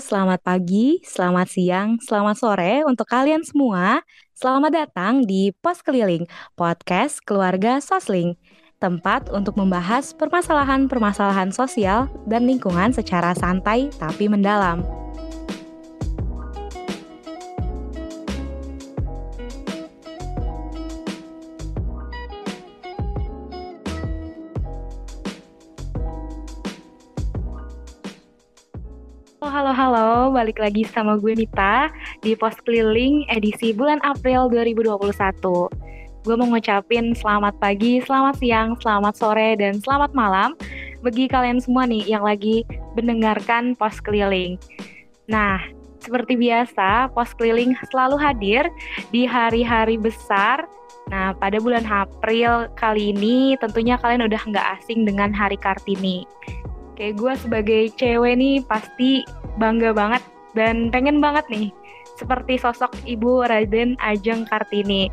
Selamat pagi, selamat siang, selamat sore untuk kalian semua. Selamat datang di Pos Keliling, podcast keluarga Sosling. Tempat untuk membahas permasalahan-permasalahan sosial dan lingkungan secara santai tapi mendalam. Halo, halo, balik lagi sama gue Mita di Pos Keliling edisi bulan April 2021. Gue mau ngucapin selamat pagi, selamat siang, selamat sore, dan selamat malam bagi kalian semua nih yang lagi mendengarkan Pos Keliling. Nah, seperti biasa, Pos Keliling selalu hadir di hari-hari besar Nah, pada bulan April kali ini tentunya kalian udah nggak asing dengan Hari Kartini kayak gue sebagai cewek nih pasti bangga banget dan pengen banget nih seperti sosok Ibu Raden Ajeng Kartini.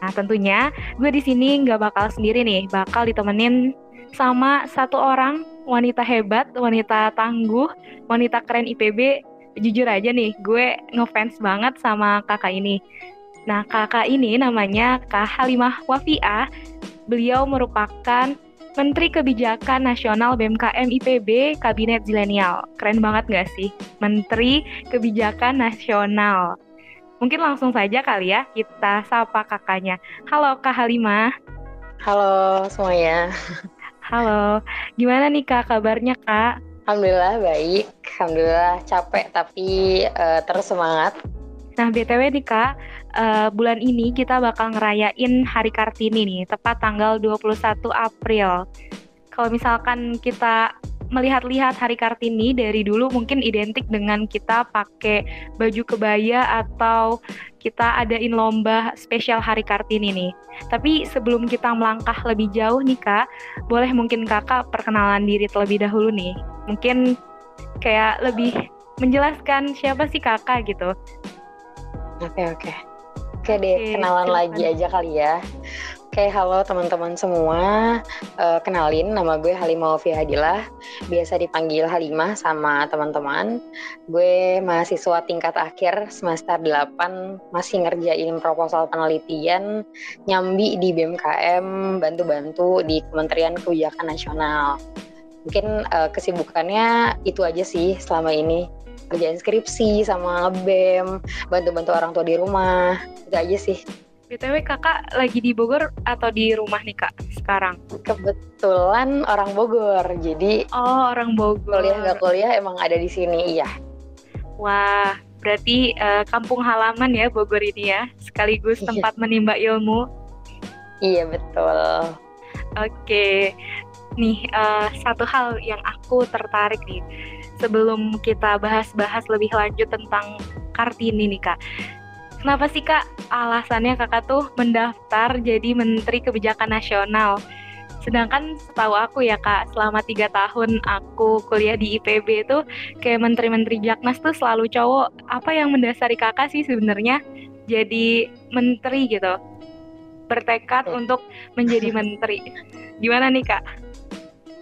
Nah tentunya gue di sini nggak bakal sendiri nih, bakal ditemenin sama satu orang wanita hebat, wanita tangguh, wanita keren IPB. Jujur aja nih, gue ngefans banget sama kakak ini. Nah kakak ini namanya Kak Halimah Wafiah. Beliau merupakan Menteri Kebijakan Nasional BMKM IPB Kabinet Zilenial. Keren banget gak sih? Menteri Kebijakan Nasional. Mungkin langsung saja kali ya kita sapa kakaknya. Halo Kak Halimah. Halo semuanya. Halo. Gimana nih Kak kabarnya Kak? Alhamdulillah baik. Alhamdulillah capek tapi uh, terus semangat. Nah, BTW nih Kak, uh, bulan ini kita bakal ngerayain Hari Kartini nih, tepat tanggal 21 April. Kalau misalkan kita melihat-lihat Hari Kartini dari dulu mungkin identik dengan kita pakai baju kebaya atau kita adain lomba spesial Hari Kartini nih. Tapi sebelum kita melangkah lebih jauh nih Kak, boleh mungkin Kakak perkenalan diri terlebih dahulu nih. Mungkin kayak lebih menjelaskan siapa sih Kakak gitu. Oke oke. Oke deh, kenalan silakan. lagi aja kali ya. Oke, halo teman-teman semua. Uh, kenalin, nama gue Halimah Ovi Hadilah. Biasa dipanggil Halimah sama teman-teman. Gue mahasiswa tingkat akhir semester 8, masih ngerjain proposal penelitian, nyambi di BMKM, bantu-bantu di Kementerian Kebijakan Nasional. Mungkin uh, kesibukannya itu aja sih selama ini kerjaan skripsi sama BEM, bantu-bantu orang tua di rumah. Itu aja sih. BTW kakak lagi di Bogor atau di rumah nih kak sekarang? Kebetulan orang Bogor, jadi Oh orang Bogor. Kuliah nggak kuliah emang ada di sini, iya. Wah, berarti uh, kampung halaman ya Bogor ini ya, sekaligus iya. tempat menimba ilmu. Iya betul. Oke, nih uh, satu hal yang aku tertarik nih sebelum kita bahas-bahas lebih lanjut tentang Kartini nih Kak. Kenapa sih Kak alasannya Kakak tuh mendaftar jadi Menteri Kebijakan Nasional? Sedangkan setahu aku ya Kak, selama tiga tahun aku kuliah di IPB itu kayak menteri-menteri Jaknas tuh selalu cowok. Apa yang mendasari Kakak sih sebenarnya jadi menteri gitu? Bertekad untuk menjadi menteri. Gimana nih Kak?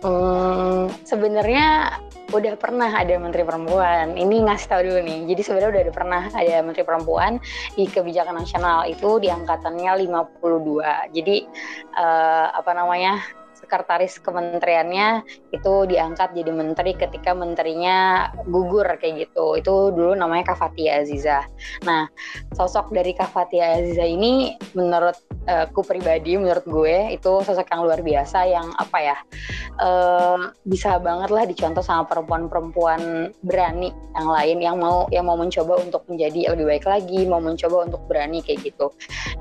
Hmm, sebenarnya udah pernah ada menteri perempuan. Ini ngasih tahu dulu nih. Jadi sebenarnya udah ada pernah ada menteri perempuan di kebijakan nasional itu di angkatannya 52. Jadi uh, apa namanya? Sekretaris kementeriannya itu diangkat jadi menteri ketika menterinya gugur kayak gitu. Itu dulu namanya Kafatia Aziza. Nah, sosok dari Kafatia Aziza ini menurut uh, ku pribadi, menurut gue itu sosok yang luar biasa yang apa ya uh, bisa banget lah dicontoh sama perempuan-perempuan berani yang lain yang mau yang mau mencoba untuk menjadi lebih baik lagi, mau mencoba untuk berani kayak gitu.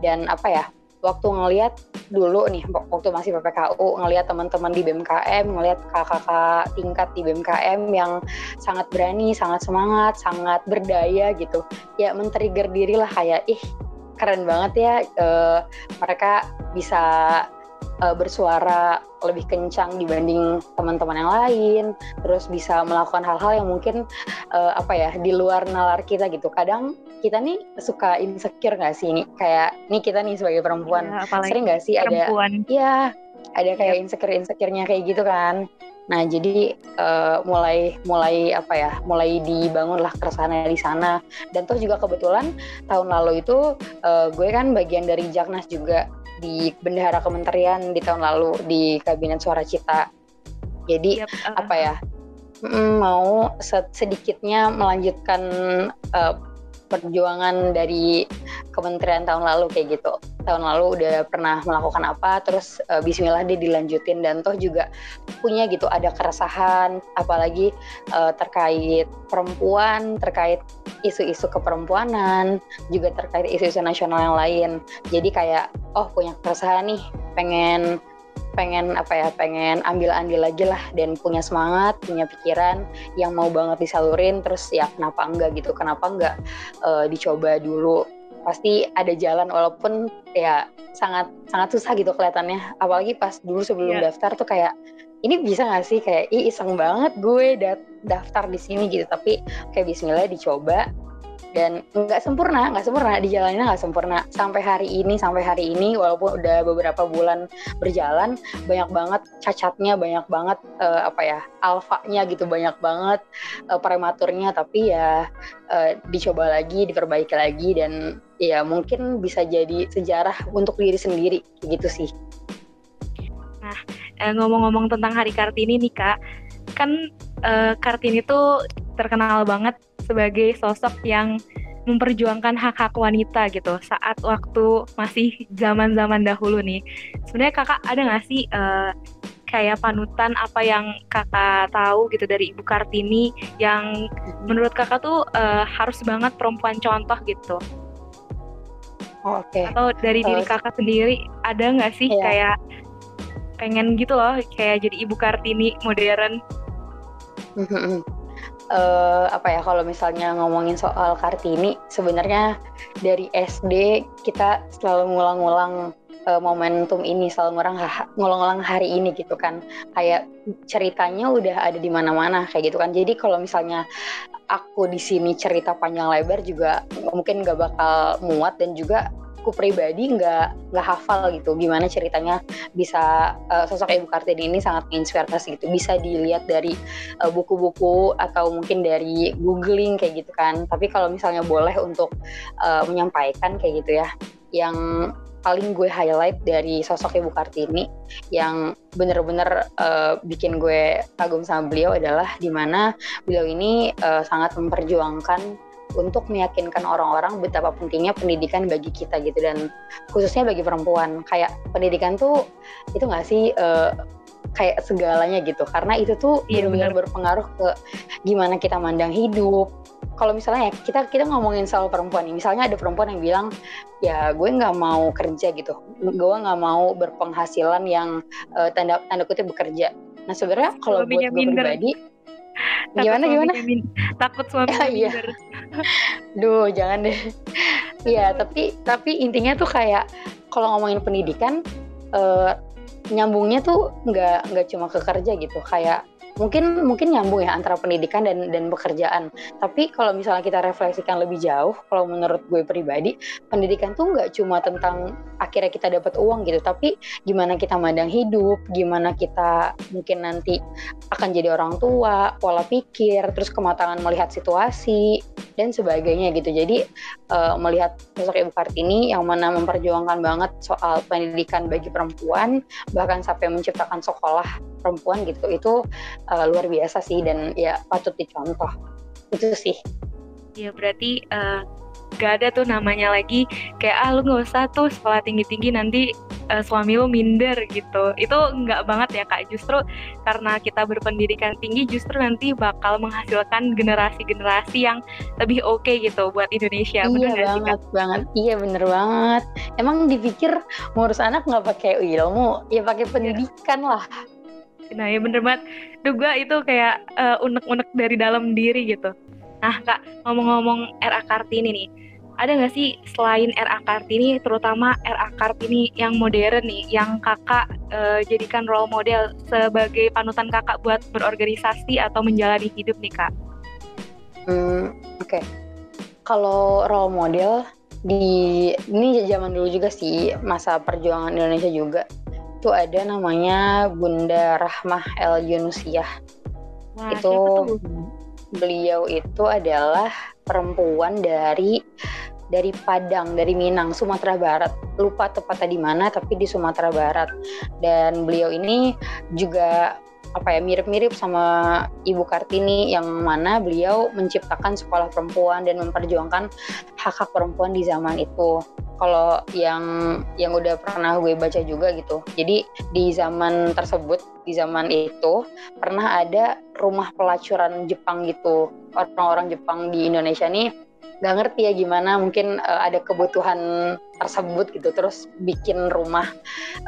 Dan apa ya? Waktu ngelihat dulu nih waktu masih PPKU ngelihat teman-teman di BMKM ngelihat kakak-kakak tingkat di BMKM yang sangat berani sangat semangat sangat berdaya gitu ya men-trigger diri lah kayak ih keren banget ya uh, mereka bisa uh, bersuara lebih kencang dibanding teman-teman yang lain, terus bisa melakukan hal-hal yang mungkin uh, apa ya di luar nalar kita gitu. Kadang kita nih suka insecure nggak sih ini kayak nih kita nih sebagai perempuan ya, sering nggak sih perempuan. ada, iya ada kayak insecure insecurenya kayak gitu kan. Nah, jadi uh, mulai mulai apa ya, mulai dibangunlah keresahannya di sana. Dan toh juga kebetulan tahun lalu itu uh, gue kan bagian dari Jaknas juga di bendahara kementerian di tahun lalu di kabinet suara cita. Jadi yep, uh, apa ya, mau sedikitnya melanjutkan uh, perjuangan dari kementerian tahun lalu kayak gitu. Tahun lalu udah pernah melakukan apa terus uh, Bismillah dia dilanjutin. Dan toh juga punya gitu ada keresahan apalagi uh, terkait perempuan terkait isu-isu keperempuanan juga terkait isu-isu nasional yang lain. Jadi kayak oh punya keresahan nih pengen pengen apa ya pengen ambil andil lagi lah dan punya semangat punya pikiran yang mau banget disalurin terus ya kenapa enggak gitu kenapa enggak uh, dicoba dulu. Pasti ada jalan walaupun ya sangat sangat susah gitu kelihatannya. Apalagi pas dulu sebelum yeah. daftar tuh kayak ini bisa gak sih? Kayak Ih, iseng banget gue daftar di sini gitu. Tapi kayak Bismillah dicoba dan nggak sempurna nggak sempurna. Di jalannya nggak sempurna. Sampai hari ini sampai hari ini walaupun udah beberapa bulan berjalan banyak banget cacatnya banyak banget uh, apa ya alfanya gitu banyak banget uh, prematurnya. Tapi ya uh, dicoba lagi diperbaiki lagi dan ya mungkin bisa jadi sejarah untuk diri sendiri. Gitu sih. Nah ngomong-ngomong tentang hari kartini nih kak. Kan uh, kartini tuh terkenal banget sebagai sosok yang memperjuangkan hak-hak wanita gitu saat waktu masih zaman-zaman dahulu nih. Sebenarnya kakak ada nggak sih uh, kayak panutan apa yang kakak tahu gitu dari Ibu Kartini yang menurut kakak tuh uh, harus banget perempuan contoh gitu? Oh, Oke. Okay. Atau dari diri kakak sendiri ada nggak sih yeah. kayak pengen gitu loh kayak jadi Ibu Kartini modern? Uh, apa ya kalau misalnya ngomongin soal Kartini sebenarnya dari SD kita selalu ngulang-ngulang uh, momentum ini selalu ngulang-ngulang hari ini gitu kan. Kayak ceritanya udah ada di mana-mana kayak gitu kan. Jadi kalau misalnya aku di sini cerita panjang lebar juga mungkin gak bakal muat dan juga aku pribadi nggak nggak hafal gitu. Gimana ceritanya bisa uh, sosok Ibu Kartini ini sangat menginspirasi gitu. Bisa dilihat dari eh, buku-buku uh, atau mungkin dari googling kayak gitu kan. Tapi kalau misalnya boleh untuk uh, menyampaikan kayak gitu ya yang paling gue highlight dari sosok Ibu Kartini yang bener-bener uh, bikin gue kagum sama beliau adalah di mana beliau ini uh, sangat memperjuangkan untuk meyakinkan orang-orang betapa pentingnya pendidikan bagi kita gitu dan khususnya bagi perempuan. Kayak pendidikan tuh itu nggak sih uh, kayak segalanya gitu. Karena itu tuh iya, benar-benar berpengaruh ke gimana kita mandang hidup. Kalau misalnya ya, kita kita ngomongin soal perempuan nih misalnya ada perempuan yang bilang ya gue nggak mau kerja gitu. Gue nggak mau berpenghasilan yang uh, tanda tanda kutip bekerja. Nah sebenarnya kalau buat gue pribadi gimana gimana? takut suami ya, iya. duh jangan deh. Iya tapi tapi intinya tuh kayak kalau ngomongin pendidikan uh, nyambungnya tuh nggak nggak cuma ke kerja gitu. Kayak mungkin mungkin nyambung ya antara pendidikan dan dan pekerjaan. Tapi kalau misalnya kita refleksikan lebih jauh, kalau menurut gue pribadi, pendidikan tuh nggak cuma tentang akhirnya kita dapat uang gitu, tapi gimana kita mandang hidup, gimana kita mungkin nanti akan jadi orang tua, pola pikir, terus kematangan melihat situasi dan sebagainya gitu. Jadi uh, melihat sosok Ibu Kartini yang mana memperjuangkan banget soal pendidikan bagi perempuan, bahkan sampai menciptakan sekolah perempuan gitu, itu uh, luar biasa sih dan ya patut dicontoh. Itu sih. Ya berarti uh, gak ada tuh namanya lagi kayak ah lu nggak usah tuh sekolah tinggi tinggi nanti uh, suami lu minder gitu. Itu nggak banget ya kak. Justru karena kita berpendidikan tinggi justru nanti bakal menghasilkan generasi-generasi yang lebih oke okay gitu buat Indonesia. Iya bener banget sih, banget iya bener banget. Emang dipikir ngurus anak nggak pakai ilmu? Ya pakai iya. pendidikan yeah. lah Nah ya bener banget. Duh gue itu kayak uh, unek-unek dari dalam diri gitu. Nah kak ngomong-ngomong RA Kartini nih. Ada nggak sih selain RA Kartini, terutama RA Kartini yang modern nih, yang kakak uh, jadikan role model sebagai panutan kakak buat berorganisasi atau menjalani hidup nih kak? Hmm, Oke, okay. kalau role model di ini zaman dulu juga sih masa perjuangan Indonesia juga itu ada namanya Bunda Rahmah El Yunusiah. Wah, itu beliau itu adalah perempuan dari dari Padang, dari Minang, Sumatera Barat. Lupa tepatnya di mana, tapi di Sumatera Barat. Dan beliau ini juga apa ya mirip-mirip sama Ibu Kartini yang mana beliau menciptakan sekolah perempuan dan memperjuangkan hak-hak perempuan di zaman itu. Kalau yang yang udah pernah gue baca juga gitu. Jadi di zaman tersebut, di zaman itu pernah ada rumah pelacuran Jepang gitu. Orang-orang Jepang di Indonesia nih nggak ngerti ya gimana mungkin uh, ada kebutuhan tersebut gitu terus bikin rumah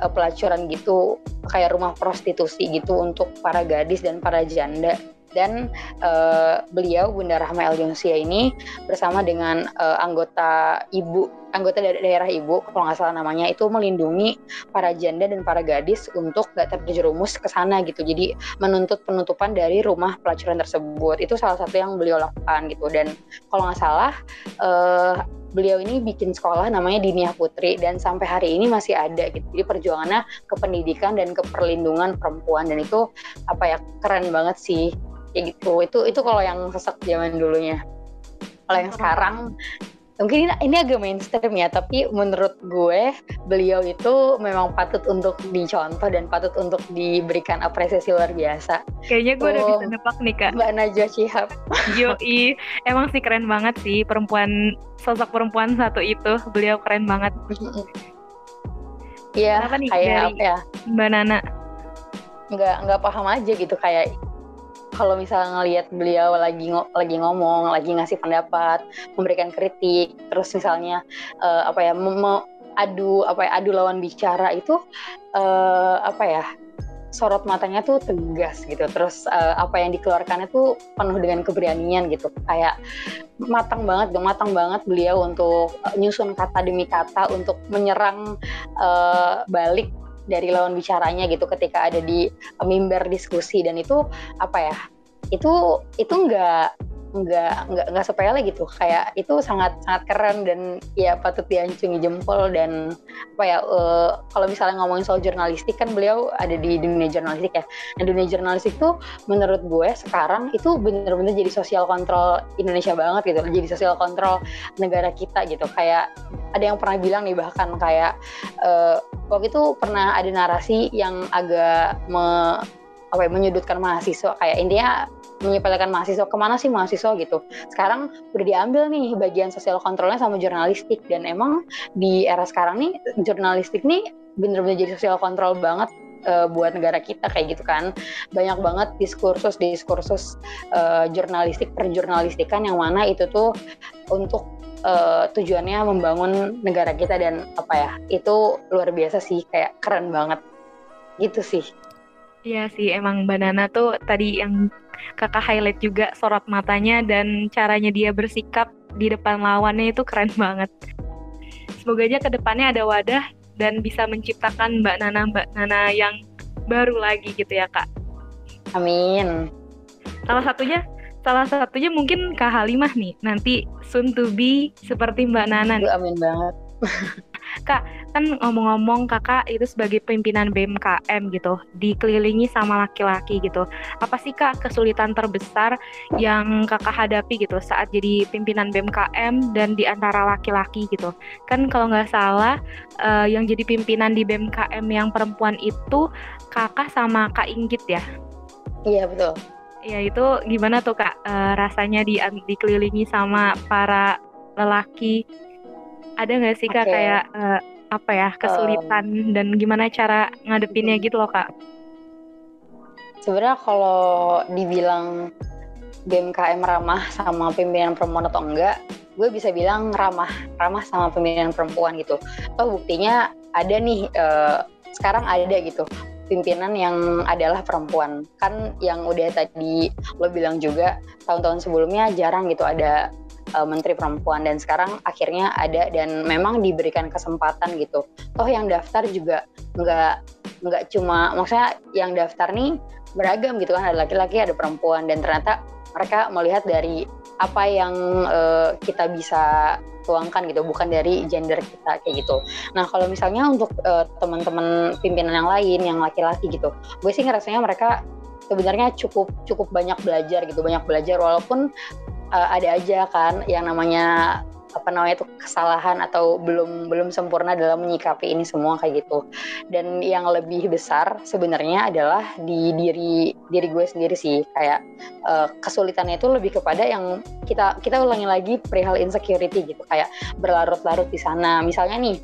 uh, pelacuran gitu kayak rumah prostitusi gitu untuk para gadis dan para janda dan uh, beliau Bunda Rahma El ini bersama dengan uh, anggota ibu anggota dari daerah ibu kalau nggak salah namanya itu melindungi para janda dan para gadis untuk gak terjerumus ke sana gitu. Jadi menuntut penutupan dari rumah pelacuran tersebut. Itu salah satu yang beliau lakukan gitu. Dan kalau nggak salah uh, beliau ini bikin sekolah namanya Diniah Putri dan sampai hari ini masih ada gitu. Jadi perjuangannya ke pendidikan dan ke perlindungan perempuan. Dan itu apa ya keren banget sih kayak gitu. Itu itu kalau yang sesek zaman dulunya. Kalau yang sekarang mungkin ini, ini agak mainstream ya tapi menurut gue beliau itu memang patut untuk dicontoh dan patut untuk diberikan apresiasi luar biasa. Kayaknya gue oh, udah bisa nebak nih kak. Mbak Najwa Shihab. Yoi emang sih keren banget sih perempuan sosok perempuan satu itu. Beliau keren banget. Iya, kayak apa ya? Mbak Nana. Nggak nggak paham aja gitu kayak kalau misalnya ngelihat beliau lagi ngo lagi ngomong, lagi ngasih pendapat, memberikan kritik, terus misalnya uh, apa ya adu apa ya adu lawan bicara itu uh, apa ya sorot matanya tuh tegas gitu. Terus uh, apa yang dikeluarkannya tuh penuh dengan keberanian gitu. Kayak matang banget matang banget beliau untuk nyusun kata demi kata untuk menyerang uh, balik dari lawan bicaranya gitu ketika ada di mimbar diskusi. Dan itu apa ya itu itu enggak nggak nggak nggak sepele gitu. Kayak itu sangat sangat keren dan ya patut diancungi jempol dan apa ya uh, kalau misalnya ngomongin soal jurnalistik kan beliau ada di dunia jurnalistik ya. Nah dunia jurnalistik tuh menurut gue sekarang itu bener-bener jadi sosial kontrol Indonesia banget gitu. Jadi sosial kontrol negara kita gitu. Kayak ada yang pernah bilang nih bahkan kayak uh, waktu itu pernah ada narasi yang agak me, apa ya, menyudutkan mahasiswa. Kayak intinya menyepelekan mahasiswa. Ke mana sih mahasiswa gitu? Sekarang udah diambil nih bagian sosial kontrolnya sama jurnalistik. Dan emang di era sekarang nih jurnalistik nih bener-bener jadi sosial kontrol banget uh, buat negara kita kayak gitu kan. Banyak banget diskursus diskursus uh, jurnalistik perjurnalistikan yang mana itu tuh untuk uh, tujuannya membangun negara kita. Dan apa ya itu luar biasa sih. Kayak keren banget. Gitu sih Iya sih, emang Banana tuh tadi yang kakak highlight juga sorot matanya dan caranya dia bersikap di depan lawannya itu keren banget. Semoga aja ke depannya ada wadah dan bisa menciptakan Mbak Nana Mbak Nana yang baru lagi gitu ya kak. Amin. Salah satunya salah satunya mungkin Kak Halimah nih nanti soon to be seperti Mbak Nana. Amin banget. Kak, kan ngomong-ngomong kakak itu sebagai pimpinan BMKM gitu, dikelilingi sama laki-laki gitu. Apa sih kak kesulitan terbesar yang kakak hadapi gitu saat jadi pimpinan BMKM dan di antara laki-laki gitu? Kan kalau nggak salah, uh, yang jadi pimpinan di BMKM yang perempuan itu kakak sama kak Inggit ya? Iya betul. Ya itu gimana tuh kak uh, rasanya di dikelilingi sama para lelaki ada nggak sih kak okay. kayak uh, apa ya kesulitan um, dan gimana cara ngadepinnya gitu loh kak? Sebenarnya kalau dibilang BMKM ramah sama pimpinan perempuan atau enggak, gue bisa bilang ramah ramah sama pimpinan perempuan gitu. Oh buktinya ada nih uh, sekarang ada gitu pimpinan yang adalah perempuan kan yang udah tadi lo bilang juga tahun-tahun sebelumnya jarang gitu ada uh, menteri perempuan. Dan sekarang akhirnya ada dan memang diberikan kesempatan gitu. Toh yang daftar juga nggak nggak cuma maksudnya yang daftar nih beragam gitu kan. Ada laki-laki ada perempuan. Dan ternyata mereka melihat dari apa yang uh, kita bisa tuangkan gitu. Bukan dari gender kita kayak gitu. Nah kalau misalnya untuk uh, teman-teman pimpinan yang lain yang laki-laki gitu gue sih ngerasanya mereka sebenarnya cukup cukup banyak belajar gitu. Banyak belajar walaupun uh, ada aja kan yang namanya apa namanya itu kesalahan atau belum belum sempurna dalam menyikapi ini semua kayak gitu. Dan yang lebih besar sebenarnya adalah di diri diri gue sendiri sih. Kayak uh, kesulitannya itu lebih kepada yang kita kita ulangi lagi perihal insecurity gitu. Kayak berlarut-larut di sana. Misalnya nih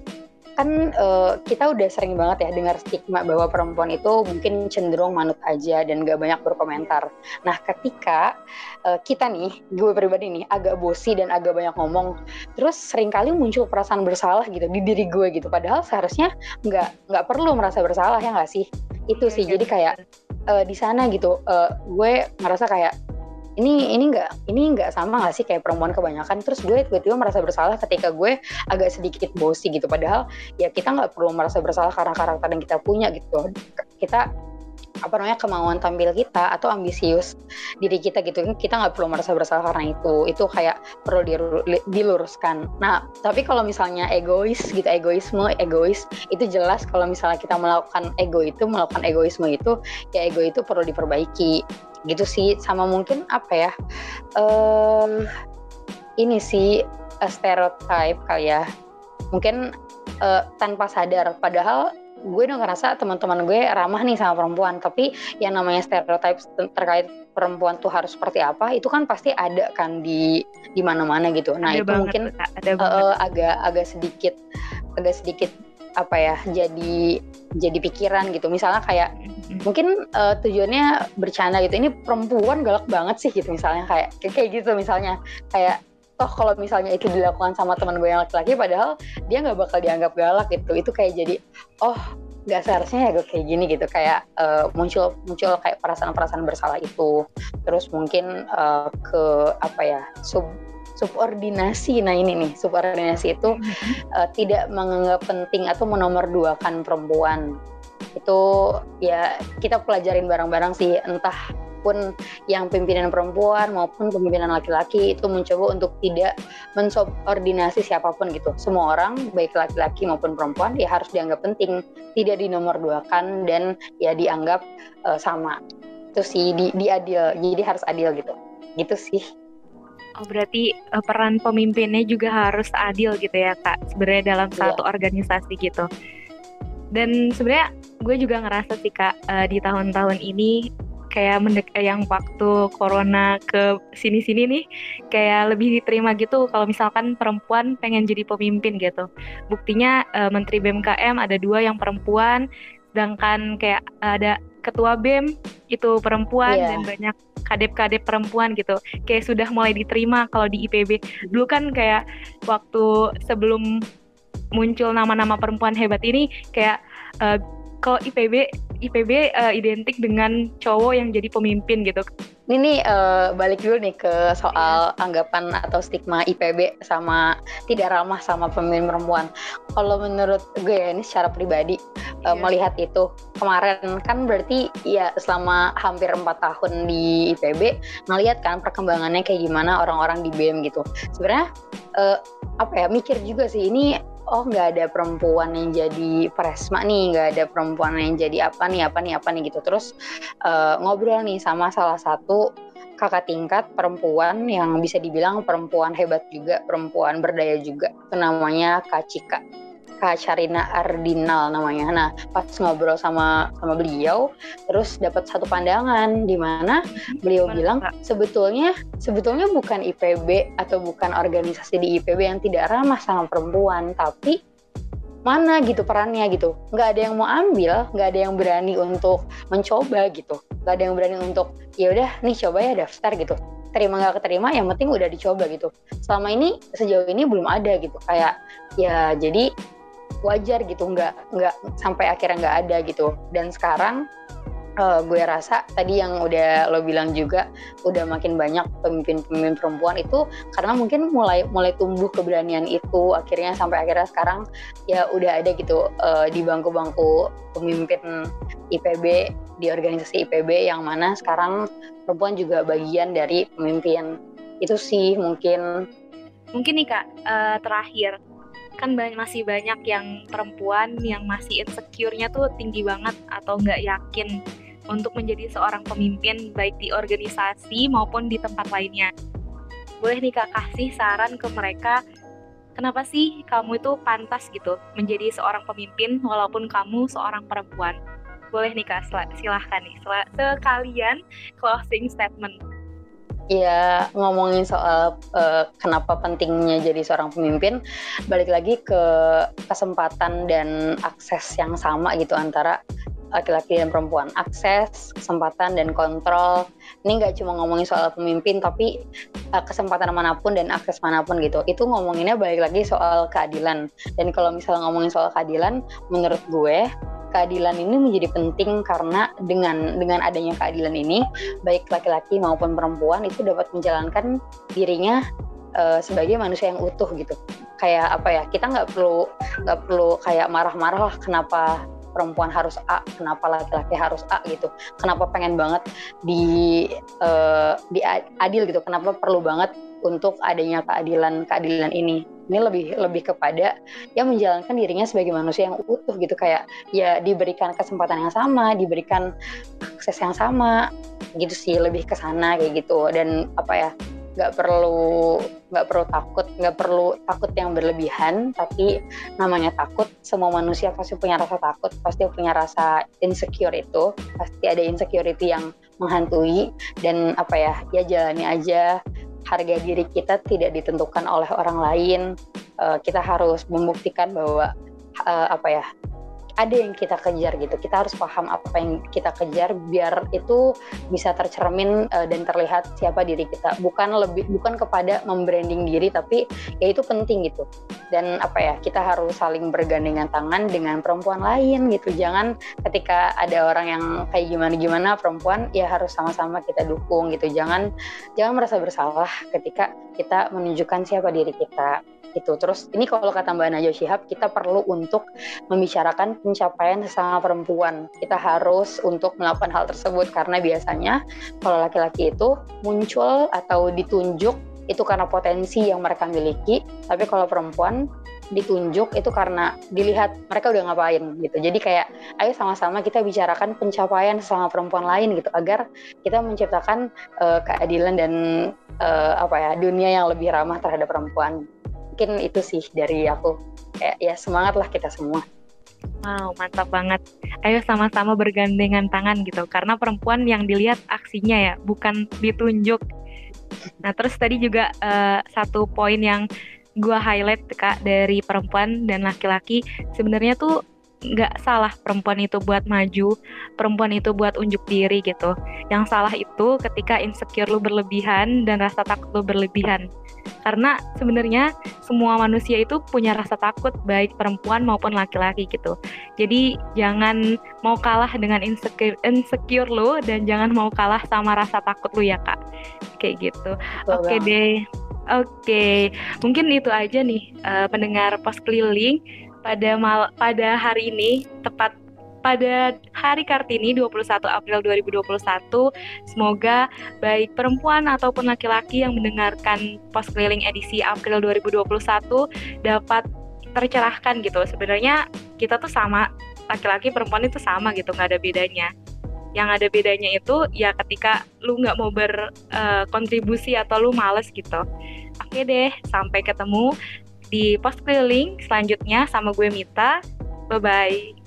kan uh, kita udah sering banget ya dengar stigma bahwa perempuan itu mungkin cenderung manut aja dan gak banyak berkomentar. Nah, ketika uh, kita nih, gue pribadi nih agak bosi dan agak banyak ngomong, terus sering kali muncul perasaan bersalah gitu di diri gue gitu. Padahal seharusnya nggak nggak perlu merasa bersalah ya nggak sih? Itu sih. Jadi kayak uh, di sana gitu, uh, gue ngerasa kayak ini ini nggak ini nggak sama nggak sih kayak perempuan kebanyakan? Terus gue tiba-tiba merasa bersalah ketika gue agak sedikit bosi gitu. Padahal ya kita nggak perlu merasa bersalah karena karakter yang kita punya gitu. Kita apa namanya kemauan tampil kita atau ambisius diri kita gitu. Kita nggak perlu merasa bersalah karena itu. Itu kayak perlu diluruskan. Nah tapi kalau misalnya egois gitu egoisme egois itu jelas kalau misalnya kita melakukan ego itu melakukan egoisme itu ya ego itu perlu diperbaiki gitu sih sama mungkin apa ya um, ini sih uh, stereotype kali ya. Mungkin uh, tanpa sadar. Padahal gue udah ngerasa teman-teman gue ramah nih sama perempuan. Tapi yang namanya stereotype terkait perempuan tuh harus seperti apa itu kan pasti ada kan di di mana-mana gitu. Nah ada itu banget, mungkin ada uh, agak agak sedikit agak sedikit apa ya jadi jadi pikiran gitu. Misalnya kayak. Mungkin uh, tujuannya bercanda gitu. Ini perempuan galak banget sih gitu misalnya. Kayak kayak gitu misalnya. Kayak toh kalau misalnya itu dilakukan sama teman gue yang laki-laki padahal dia nggak bakal dianggap galak gitu. Itu kayak jadi oh nggak seharusnya ya gue kayak gini gitu. Kayak uh, muncul muncul kayak perasaan-perasaan bersalah itu. Terus mungkin uh, ke apa ya sub subordinasi. Nah ini nih subordinasi itu uh, tidak menganggap penting atau menomorduakan perempuan itu ya kita pelajarin bareng-bareng sih entah pun yang pimpinan perempuan maupun pimpinan laki-laki itu mencoba untuk tidak mensubordinasi siapa pun gitu. Semua orang baik laki-laki maupun perempuan ya harus dianggap penting, tidak dinomorduakan dan ya dianggap uh, sama. Itu sih di, di adil. Jadi harus adil gitu. Gitu sih. Oh berarti uh, peran pemimpinnya juga harus adil gitu ya kak sebenarnya dalam iya. satu organisasi gitu. Dan sebenarnya gue juga ngerasa sih kak uh, di tahun-tahun ini kayak mendek yang waktu corona ke sini-sini nih kayak lebih diterima gitu kalau misalkan perempuan pengen jadi pemimpin gitu. Buktinya uh, Menteri BMKM ada dua yang perempuan, sedangkan kayak ada ketua BEM itu perempuan yeah. dan banyak kadep-kadep perempuan gitu kayak sudah mulai diterima kalau di IPB dulu kan kayak waktu sebelum muncul nama-nama perempuan hebat ini kayak uh, kalau IPB IPB uh, eh, identik dengan cowok yang jadi pemimpin gitu. Ini nih uh, balik dulu nih ke soal yeah. anggapan atau stigma IPB sama tidak ramah sama pemimpin perempuan. Kalau menurut gue ya, ini secara pribadi yeah. uh, iya. melihat itu kemarin kan berarti ya selama hampir empat tahun di IPB ngelihat kan perkembangannya kayak gimana orang-orang di BEM gitu. Sebenarnya uh, apa ya mikir juga sih ini oh nggak ada perempuan yang jadi presma nih nggak ada perempuan yang jadi apa nih apa nih apa nih gitu. Terus uh, ngobrol nih sama salah satu kakak tingkat perempuan yang bisa dibilang perempuan hebat juga perempuan berdaya juga. Namanya Kak Cika Kak Carina Ardinal namanya. Nah, pas ngobrol sama sama beliau, terus dapat satu pandangan di mana beliau Mana bilang sebetulnya sebetulnya bukan IPB atau bukan organisasi di IPB yang tidak ramah sama perempuan, tapi mana gitu perannya gitu. Nggak ada yang mau ambil nggak ada yang berani untuk mencoba gitu. Nggak ada yang berani untuk ya udah nih coba ya daftar gitu. Terima nggak keterima yang penting udah dicoba gitu. Selama ini sejauh ini belum ada gitu. Kayak ya jadi wajar gitu nggak nggak sampai akhirnya nggak ada gitu. Dan sekarang uh, gue rasa tadi yang udah lo bilang juga udah makin banyak pemimpin-pemimpin perempuan itu karena mungkin mulai mulai tumbuh keberanian itu akhirnya sampai akhirnya sekarang ya udah ada gitu uh, di bangku-bangku pemimpin IPB di organisasi IPB yang mana sekarang perempuan juga bagian dari pemimpin. Itu sih mungkin. Mungkin nih kak uh, terakhir kan masih banyak yang perempuan yang masih insecure-nya tuh tinggi banget atau nggak yakin untuk menjadi seorang pemimpin baik di organisasi maupun di tempat lainnya. Boleh nih kak kasih saran ke mereka kenapa sih kamu itu pantas gitu menjadi seorang pemimpin walaupun kamu seorang perempuan? Boleh nih kak silahkan nih sekalian closing statement. Ya ngomongin soal uh, kenapa pentingnya jadi seorang pemimpin, balik lagi ke kesempatan dan akses yang sama gitu antara laki-laki dan perempuan. Akses, kesempatan, dan kontrol. Ini nggak cuma ngomongin soal pemimpin, tapi uh, kesempatan mana pun dan akses mana pun gitu. Itu ngomonginnya balik lagi soal keadilan. Dan kalau misalnya ngomongin soal keadilan, menurut gue keadilan ini menjadi penting karena dengan dengan adanya keadilan ini baik laki-laki maupun perempuan itu dapat menjalankan dirinya uh, sebagai manusia yang utuh gitu kayak apa ya kita nggak perlu nggak perlu kayak marah-marah lah kenapa perempuan harus A, kenapa laki-laki harus A gitu. Kenapa pengen banget di uh, di adil gitu. Kenapa perlu banget untuk adanya keadilan keadilan ini. Ini lebih lebih kepada yang menjalankan dirinya sebagai manusia yang utuh gitu kayak ya diberikan kesempatan yang sama, diberikan akses yang sama gitu sih lebih ke sana kayak gitu dan apa ya nggak perlu nggak perlu takut nggak perlu takut yang berlebihan tapi namanya takut semua manusia pasti punya rasa takut pasti punya rasa insecure itu pasti ada insecurity yang menghantui dan apa ya ya jalani aja. Harga diri kita tidak ditentukan oleh orang lain. Uh, kita harus membuktikan bahwa uh, apa ya ada yang kita kejar gitu. Kita harus paham apa yang kita kejar biar itu bisa tercermin uh, dan terlihat siapa diri kita. Bukan lebih bukan kepada membranding diri tapi ya itu penting gitu. Dan apa ya, kita harus saling bergandengan tangan dengan perempuan lain gitu. Jangan ketika ada orang yang kayak gimana-gimana perempuan ya harus sama-sama kita dukung gitu. Jangan jangan merasa bersalah ketika kita menunjukkan siapa diri kita gitu. Terus ini kalau kata Mbak Najwa Shihab kita perlu untuk membicarakan pencapaian sesama perempuan. Kita harus untuk melakukan hal tersebut karena biasanya kalau laki-laki itu muncul atau ditunjuk itu karena potensi yang mereka miliki, tapi kalau perempuan ditunjuk itu karena dilihat mereka udah ngapain gitu. Jadi kayak ayo sama-sama kita bicarakan pencapaian sama perempuan lain gitu agar kita menciptakan uh, keadilan dan uh, apa ya dunia yang lebih ramah terhadap perempuan mungkin itu sih dari aku kayak ya semangat lah kita semua Wow, mantap banget. Ayo sama-sama bergandengan tangan gitu. Karena perempuan yang dilihat aksinya ya, bukan ditunjuk. Nah, terus tadi juga uh, satu poin yang gue highlight kak dari perempuan dan laki-laki sebenarnya tuh nggak salah perempuan itu buat maju, perempuan itu buat unjuk diri gitu. Yang salah itu ketika insecure lu berlebihan dan rasa takut lu berlebihan. Karena sebenarnya semua manusia itu punya rasa takut baik perempuan maupun laki-laki gitu. Jadi jangan mau kalah dengan insecure, insecure lu dan jangan mau kalah sama rasa takut lu ya kak. Kayak gitu. Oke okay deh. Oke, okay. mungkin itu aja nih uh, pendengar pos keliling pada mal pada hari ini tepat pada hari Kartini 21 April 2021 semoga baik perempuan ataupun laki-laki yang mendengarkan pos keliling edisi April 2021 dapat tercerahkan gitu sebenarnya kita tuh sama laki-laki perempuan itu sama gitu nggak ada bedanya yang ada bedanya itu ya ketika lu nggak mau berkontribusi uh, atau lu males gitu oke deh sampai ketemu di pos keliling selanjutnya sama gue Mita. Bye-bye.